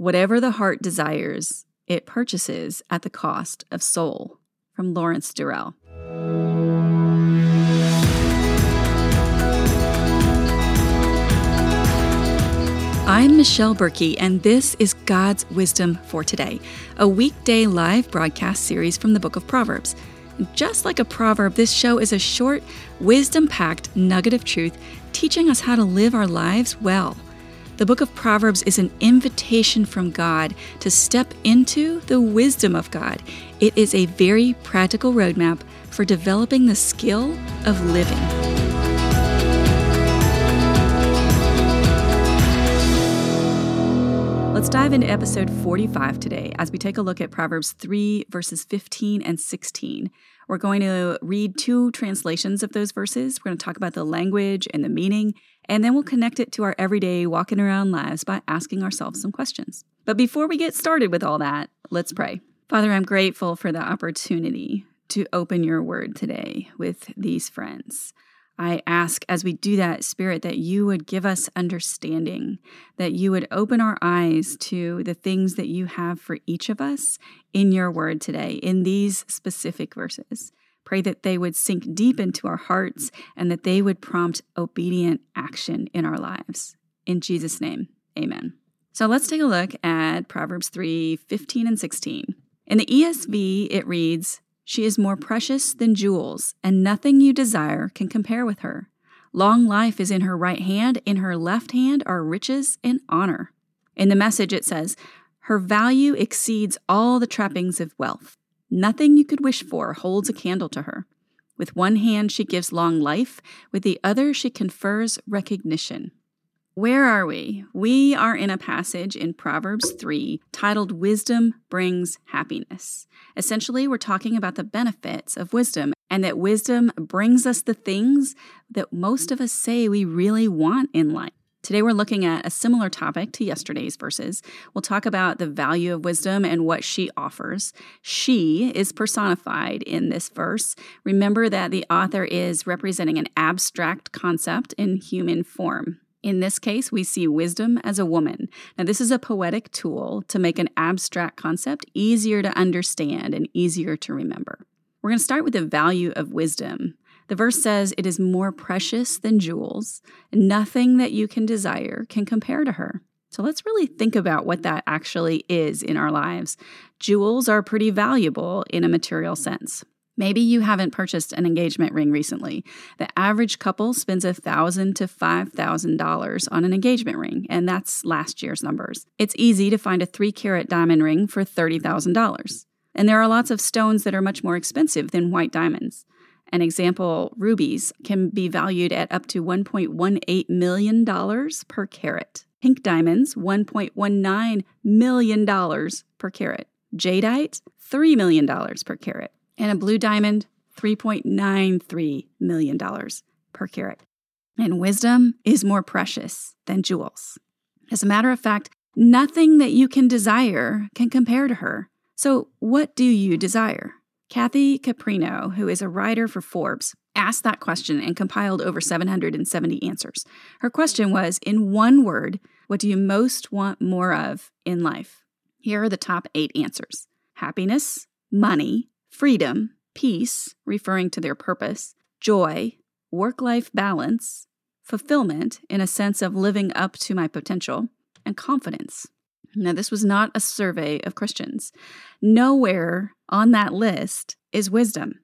Whatever the heart desires, it purchases at the cost of soul. From Lawrence Durrell. I'm Michelle Berkey, and this is God's Wisdom for Today, a weekday live broadcast series from the book of Proverbs. Just like a proverb, this show is a short, wisdom packed nugget of truth teaching us how to live our lives well. The book of Proverbs is an invitation from God to step into the wisdom of God. It is a very practical roadmap for developing the skill of living. Let's dive into episode 45 today as we take a look at Proverbs 3, verses 15 and 16. We're going to read two translations of those verses. We're going to talk about the language and the meaning, and then we'll connect it to our everyday walking around lives by asking ourselves some questions. But before we get started with all that, let's pray. Father, I'm grateful for the opportunity to open your word today with these friends. I ask as we do that, Spirit, that you would give us understanding, that you would open our eyes to the things that you have for each of us in your word today, in these specific verses. Pray that they would sink deep into our hearts and that they would prompt obedient action in our lives. In Jesus' name, amen. So let's take a look at Proverbs 3 15 and 16. In the ESV, it reads, she is more precious than jewels, and nothing you desire can compare with her. Long life is in her right hand, in her left hand are riches and honor. In the message, it says, Her value exceeds all the trappings of wealth. Nothing you could wish for holds a candle to her. With one hand, she gives long life, with the other, she confers recognition. Where are we? We are in a passage in Proverbs 3 titled Wisdom Brings Happiness. Essentially, we're talking about the benefits of wisdom and that wisdom brings us the things that most of us say we really want in life. Today, we're looking at a similar topic to yesterday's verses. We'll talk about the value of wisdom and what she offers. She is personified in this verse. Remember that the author is representing an abstract concept in human form. In this case, we see wisdom as a woman. Now, this is a poetic tool to make an abstract concept easier to understand and easier to remember. We're going to start with the value of wisdom. The verse says, It is more precious than jewels. Nothing that you can desire can compare to her. So let's really think about what that actually is in our lives. Jewels are pretty valuable in a material sense. Maybe you haven't purchased an engagement ring recently. The average couple spends 1,000 to $5,000 on an engagement ring, and that's last year's numbers. It's easy to find a 3 carat diamond ring for $30,000. And there are lots of stones that are much more expensive than white diamonds. An example, rubies can be valued at up to $1.18 million per carat. Pink diamonds, $1.19 million per carat. Jadeite, $3 million per carat and a blue diamond, $3.93 million per carat. And wisdom is more precious than jewels. As a matter of fact, nothing that you can desire can compare to her. So, what do you desire? Kathy Caprino, who is a writer for Forbes, asked that question and compiled over 770 answers. Her question was In one word, what do you most want more of in life? Here are the top eight answers happiness, money, freedom, peace, referring to their purpose, joy, work life balance, fulfillment in a sense of living up to my potential, and confidence. Now, this was not a survey of Christians. Nowhere on that list is wisdom.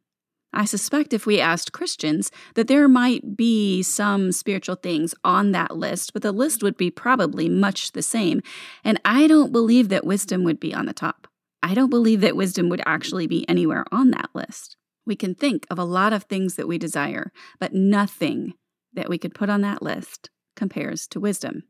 I suspect if we asked Christians that there might be some spiritual things on that list, but the list would be probably much the same. And I don't believe that wisdom would be on the top. I don't believe that wisdom would actually be anywhere on that list. We can think of a lot of things that we desire, but nothing that we could put on that list compares to wisdom.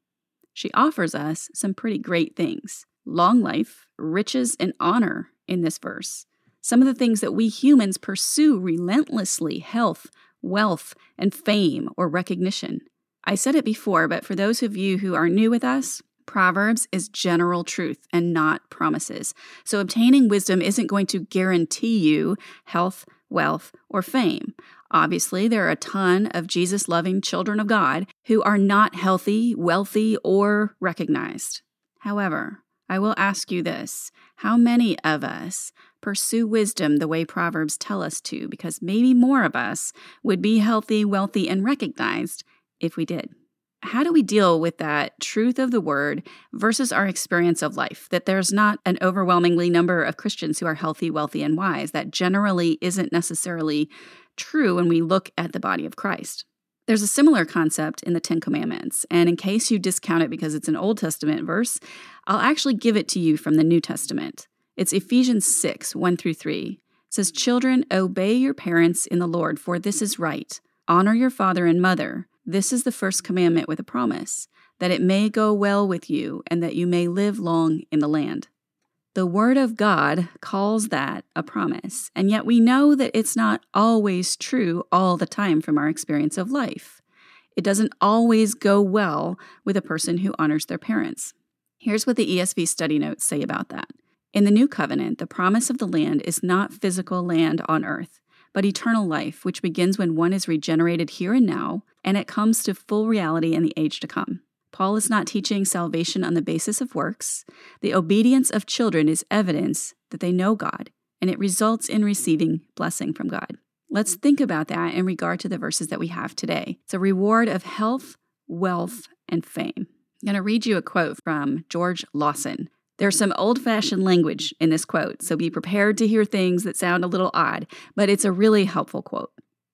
She offers us some pretty great things long life, riches, and honor in this verse. Some of the things that we humans pursue relentlessly health, wealth, and fame or recognition. I said it before, but for those of you who are new with us, Proverbs is general truth and not promises. So, obtaining wisdom isn't going to guarantee you health, wealth, or fame. Obviously, there are a ton of Jesus loving children of God who are not healthy, wealthy, or recognized. However, I will ask you this How many of us pursue wisdom the way Proverbs tell us to? Because maybe more of us would be healthy, wealthy, and recognized if we did. How do we deal with that truth of the word versus our experience of life? That there's not an overwhelmingly number of Christians who are healthy, wealthy, and wise. That generally isn't necessarily true when we look at the body of Christ. There's a similar concept in the Ten Commandments, and in case you discount it because it's an Old Testament verse, I'll actually give it to you from the New Testament. It's Ephesians 6 1 through 3. It says, Children, obey your parents in the Lord, for this is right. Honor your father and mother. This is the first commandment with a promise, that it may go well with you and that you may live long in the land. The Word of God calls that a promise, and yet we know that it's not always true all the time from our experience of life. It doesn't always go well with a person who honors their parents. Here's what the ESV study notes say about that. In the New Covenant, the promise of the land is not physical land on earth, but eternal life, which begins when one is regenerated here and now, and it comes to full reality in the age to come. Paul is not teaching salvation on the basis of works. The obedience of children is evidence that they know God, and it results in receiving blessing from God. Let's think about that in regard to the verses that we have today. It's a reward of health, wealth, and fame. I'm going to read you a quote from George Lawson. There's some old fashioned language in this quote, so be prepared to hear things that sound a little odd, but it's a really helpful quote.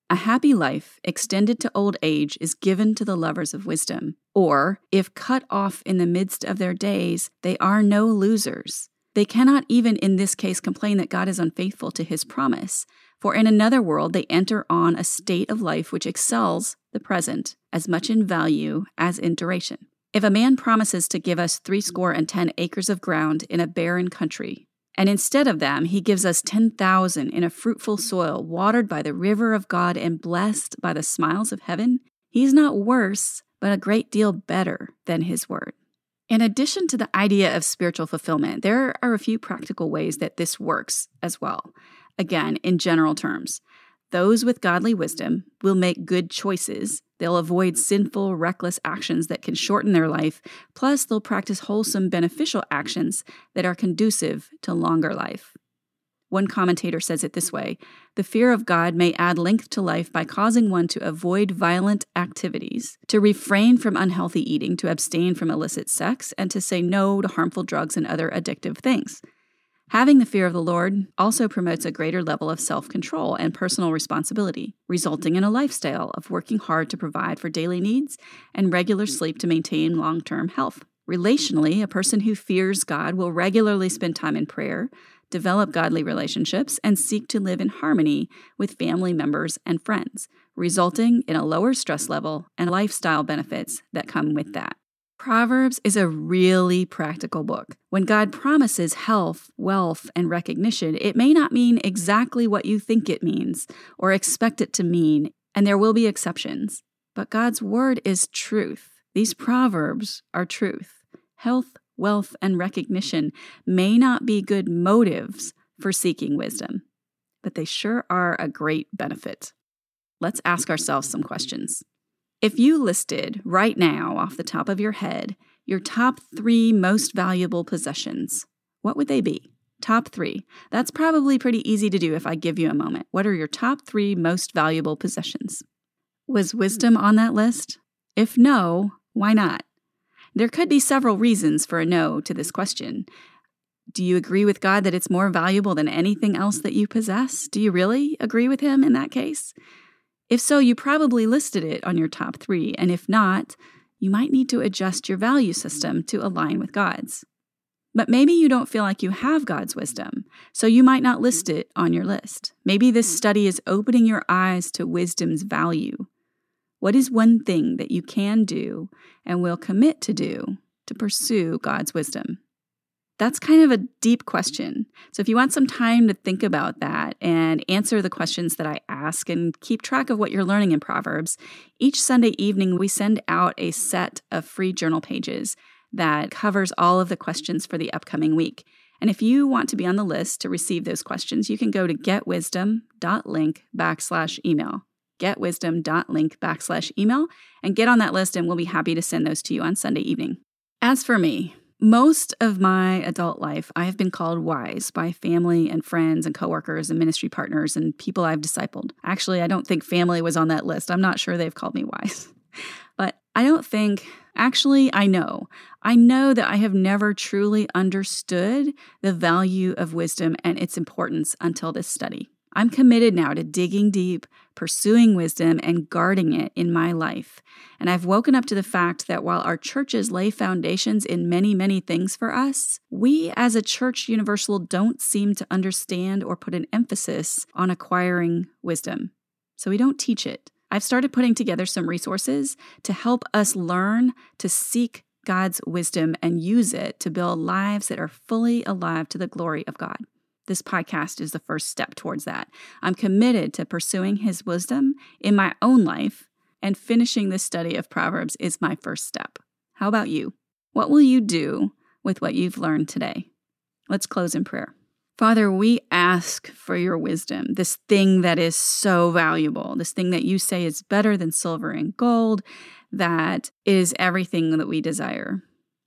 A happy life extended to old age is given to the lovers of wisdom. Or, if cut off in the midst of their days, they are no losers. They cannot even in this case complain that God is unfaithful to his promise, for in another world they enter on a state of life which excels the present as much in value as in duration. If a man promises to give us threescore and ten acres of ground in a barren country, and instead of them, he gives us 10,000 in a fruitful soil, watered by the river of God and blessed by the smiles of heaven. He's not worse, but a great deal better than his word. In addition to the idea of spiritual fulfillment, there are a few practical ways that this works as well. Again, in general terms, those with godly wisdom will make good choices They'll avoid sinful, reckless actions that can shorten their life. Plus, they'll practice wholesome, beneficial actions that are conducive to longer life. One commentator says it this way The fear of God may add length to life by causing one to avoid violent activities, to refrain from unhealthy eating, to abstain from illicit sex, and to say no to harmful drugs and other addictive things. Having the fear of the Lord also promotes a greater level of self control and personal responsibility, resulting in a lifestyle of working hard to provide for daily needs and regular sleep to maintain long term health. Relationally, a person who fears God will regularly spend time in prayer, develop godly relationships, and seek to live in harmony with family members and friends, resulting in a lower stress level and lifestyle benefits that come with that. Proverbs is a really practical book. When God promises health, wealth, and recognition, it may not mean exactly what you think it means or expect it to mean, and there will be exceptions. But God's word is truth. These proverbs are truth. Health, wealth, and recognition may not be good motives for seeking wisdom, but they sure are a great benefit. Let's ask ourselves some questions. If you listed right now, off the top of your head, your top three most valuable possessions, what would they be? Top three. That's probably pretty easy to do if I give you a moment. What are your top three most valuable possessions? Was wisdom on that list? If no, why not? There could be several reasons for a no to this question. Do you agree with God that it's more valuable than anything else that you possess? Do you really agree with Him in that case? If so, you probably listed it on your top three, and if not, you might need to adjust your value system to align with God's. But maybe you don't feel like you have God's wisdom, so you might not list it on your list. Maybe this study is opening your eyes to wisdom's value. What is one thing that you can do and will commit to do to pursue God's wisdom? That's kind of a deep question. So, if you want some time to think about that and answer the questions that I ask and keep track of what you're learning in Proverbs, each Sunday evening we send out a set of free journal pages that covers all of the questions for the upcoming week. And if you want to be on the list to receive those questions, you can go to getwisdom.link backslash email. Getwisdom.link backslash email and get on that list, and we'll be happy to send those to you on Sunday evening. As for me, Most of my adult life, I have been called wise by family and friends and coworkers and ministry partners and people I've discipled. Actually, I don't think family was on that list. I'm not sure they've called me wise. But I don't think, actually, I know. I know that I have never truly understood the value of wisdom and its importance until this study. I'm committed now to digging deep, pursuing wisdom, and guarding it in my life. And I've woken up to the fact that while our churches lay foundations in many, many things for us, we as a church universal don't seem to understand or put an emphasis on acquiring wisdom. So we don't teach it. I've started putting together some resources to help us learn to seek God's wisdom and use it to build lives that are fully alive to the glory of God. This podcast is the first step towards that. I'm committed to pursuing His wisdom in my own life, and finishing this study of Proverbs is my first step. How about you? What will you do with what you've learned today? Let's close in prayer. Father, we ask for your wisdom, this thing that is so valuable, this thing that you say is better than silver and gold, that is everything that we desire.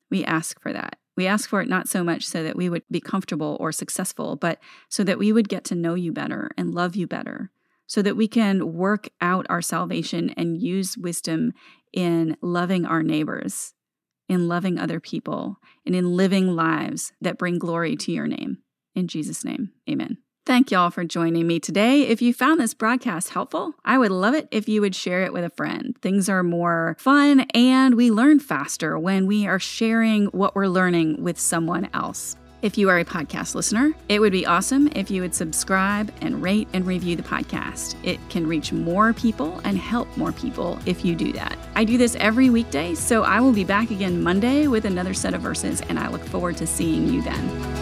We ask for that. We ask for it not so much so that we would be comfortable or successful, but so that we would get to know you better and love you better, so that we can work out our salvation and use wisdom in loving our neighbors, in loving other people, and in living lives that bring glory to your name. In Jesus' name, amen. Thank y'all for joining me today. If you found this broadcast helpful, I would love it if you would share it with a friend. Things are more fun and we learn faster when we are sharing what we're learning with someone else. If you are a podcast listener, it would be awesome if you would subscribe and rate and review the podcast. It can reach more people and help more people if you do that. I do this every weekday, so I will be back again Monday with another set of verses, and I look forward to seeing you then.